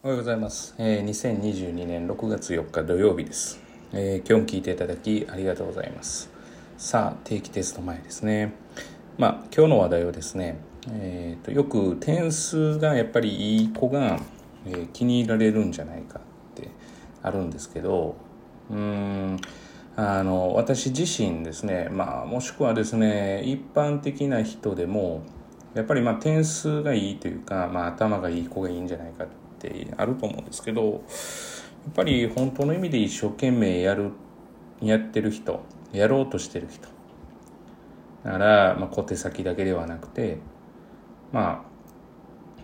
おはようございます。えー、2022年6月4日土曜日です、えー今日も聞いていただきありがとうございます。さあ、定期テスト前ですね。まあ、今日の話題はですね、えーと、よく点数がやっぱりいい子が、えー気に入られるんじゃないかってあるんですけど、うーん、あの、私自身ですね、まあ、もしくはですね、一般的な人でも、やっぱりまあ点数がいいというか、まあ、頭がいい子がいいんじゃないかってってあると思うんですけどやっぱり本当の意味で一生懸命やるやってる人やろうとしてる人だから、まあ、小手先だけではなくてま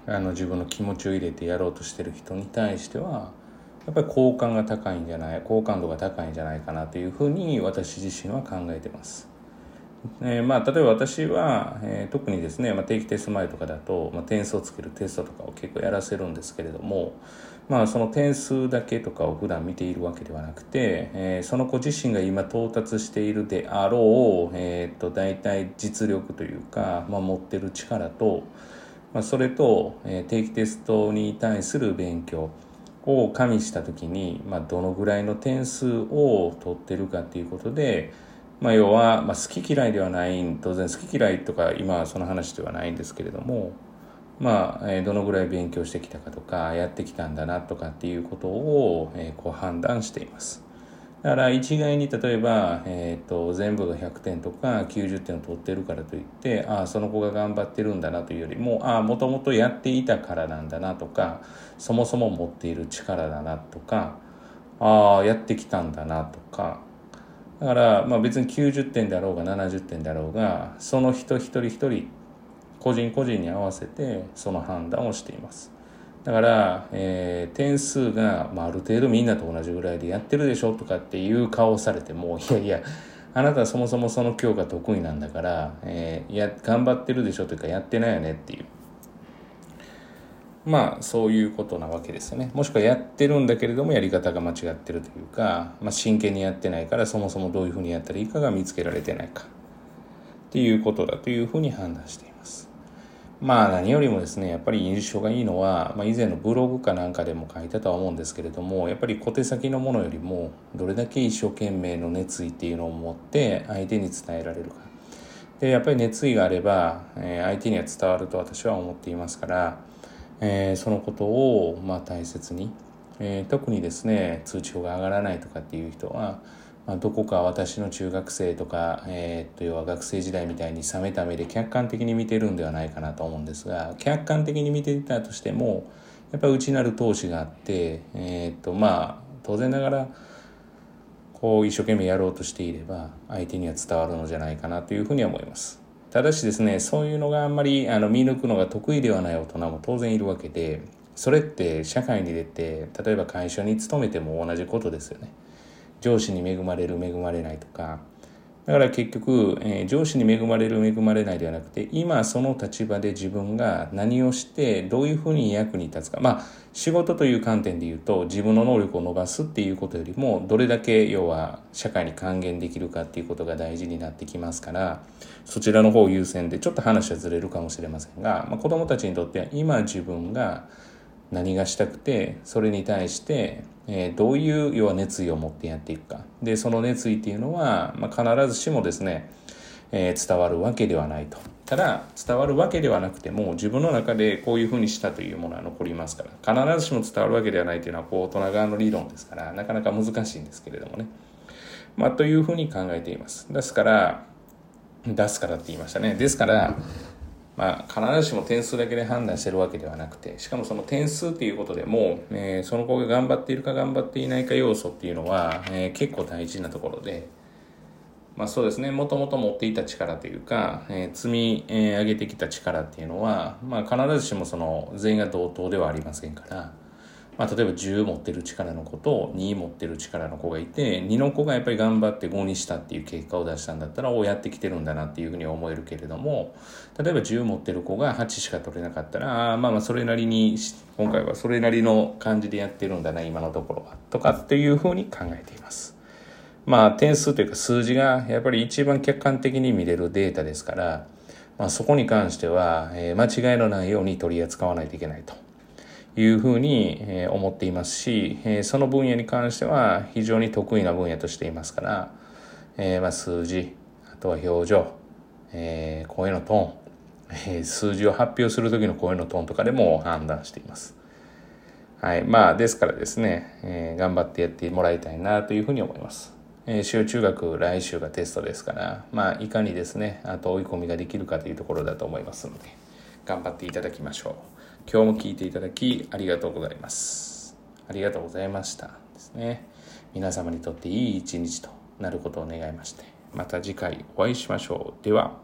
ああの自分の気持ちを入れてやろうとしてる人に対してはやっぱり好感が高いんじゃない好感度が高いんじゃないかなというふうに私自身は考えてます。えーまあ、例えば私は、えー特にですね、まあ、定期テスト前とかだと、まあ、点数をつけるテストとかを結構やらせるんですけれども、まあ、その点数だけとかを普段見ているわけではなくて、えーその子自身が今到達しているであろう、えー、と大体実力というか、まあ、持ってる力と、まあ、それと、えー定期テストに対する勉強を加味した時に、まあ、どのぐらいの点数を取ってるかっていうことで、まあ、要は、まあ、好き嫌いではない当然好き嫌いとか今はその話ではないんですけれどもまあ、えーどのぐらい勉強してきたかとかやってきたんだなとかっていうことを、えーこう判断しています。だから一概に例えば、えー、と全部が100点とか90点を取ってるからといってああその子が頑張ってるんだなというよりもああもともとやっていたからなんだなとかそもそも持っている力だなとかああやってきたんだなとかだから、まあ、別に90点であろうが70点であろうがその人一人一人個人個人に合わせてその判断をしています。だから、えー点数が、まあ、ある程度みんなと同じぐらいでやってるでしょとかっていう顔をされても いやいやあなたはそもそもその教科得意なんだから、えーや頑張ってるでしょというかやってないよねっていう。まあそういうことなわけですよね。もしくはやってるんだけれどもやり方が間違ってるというか、まあ、真剣にやってないからそもそもどういうふうにやったらいいかが見つけられてないか。っていうことだというふうに判断しています。まあ何よりもですねやっぱり印象がいいのは、まあ、以前のブログかなんかでも書いたとは思うんですけれどもやっぱり小手先のものよりもどれだけ一生懸命の熱意っていうのを持って相手に伝えられるか。でやっぱり熱意があれば、えー相手には伝わると私は思っていますから、えーそのことをまあ大切に、えー特にですね通知表が上がらないとかっていう人は、まあ、どこか私の中学生とか、えーっと要は学生時代みたいに冷めた目で客観的に見てるんではないかなと思うんですが客観的に見ていたとしてもやっぱり内なる闘志があって、えーっとまあ当然ながらこう一生懸命やろうとしていれば相手には伝わるのじゃないかなというふうには思います。ただしですねそういうのがあんまりあの見抜くのが得意ではない大人も当然いるわけでそれって社会に出て例えば会社に勤めても同じことですよね。上司に恵まれる恵まれないとかだから結局、えー上司に恵まれる恵まれないではなくて今その立場で自分が何をしてどういうふうに役に立つか。まあ仕事という観点で言うと自分の能力を伸ばすっていうことよりもどれだけ要は社会に還元できるかっていうことが大事になってきますからそちらの方優先でちょっと話はずれるかもしれませんが、まあ、子どもたちにとっては今自分が何がしたくてそれに対して、えーどういう要は熱意を持ってやっていくか。でその熱意っていうのは、まあ、必ずしもですね、えー伝わるわけではないと。ただ伝わるわけではなくても自分の中でこういうふうにしたというものは残りますから。必ずしも伝わるわけではないというのはこう大人側の理論ですからなかなか難しいんですけれどもね、まあ、というふうに考えています。ですから出すからって言いましたね。ですからまあ、必ずしも点数だけで判断してるわけではなくてしかもその点数っていうことでも、えーその子が頑張っているか頑張っていないか要素っていうのは、えー結構大事なところで、まあ、そうですね。もともと持っていた力というか、えー積み、上げてきた力っていうのは、まあ、必ずしもその全員が同等ではありませんから、まあ、例えば10持ってる力の子と2持ってる力の子がいて2の子がやっぱり頑張って5にしたっていう結果を出したんだったらおやってきてるんだなっていうふうに思えるけれども例えば10持ってる子が8しか取れなかったらあまあまあそれなりに今回はそれなりの感じでやってるんだな今のところはとかっていうふうに考えています。まあ点数というか数字がやっぱり一番客観的に見れるデータですから、まあ、そこに関しては、え間違いのないように取り扱わないといけないというふうに思っていますし、その分野に関しては非常に得意な分野としていますから、えー、まあ数字、あとは表情、えー、声のトーン、えー、数字を発表する時の声のトーンとかでも判断しています。はい。まあ、ですからですね、えー、頑張ってやってもらいたいなというふうに思います。えー、小中学来週がテストですから、まあ、いかにですね、あと追い込みができるかというところだと思いますので、頑張っていただきましょう。今日も聞いていただきありがとうございます。ありがとうございました。ですね。皆様にとっていい一日となることを願いまして、また次回お会いしましょう。では。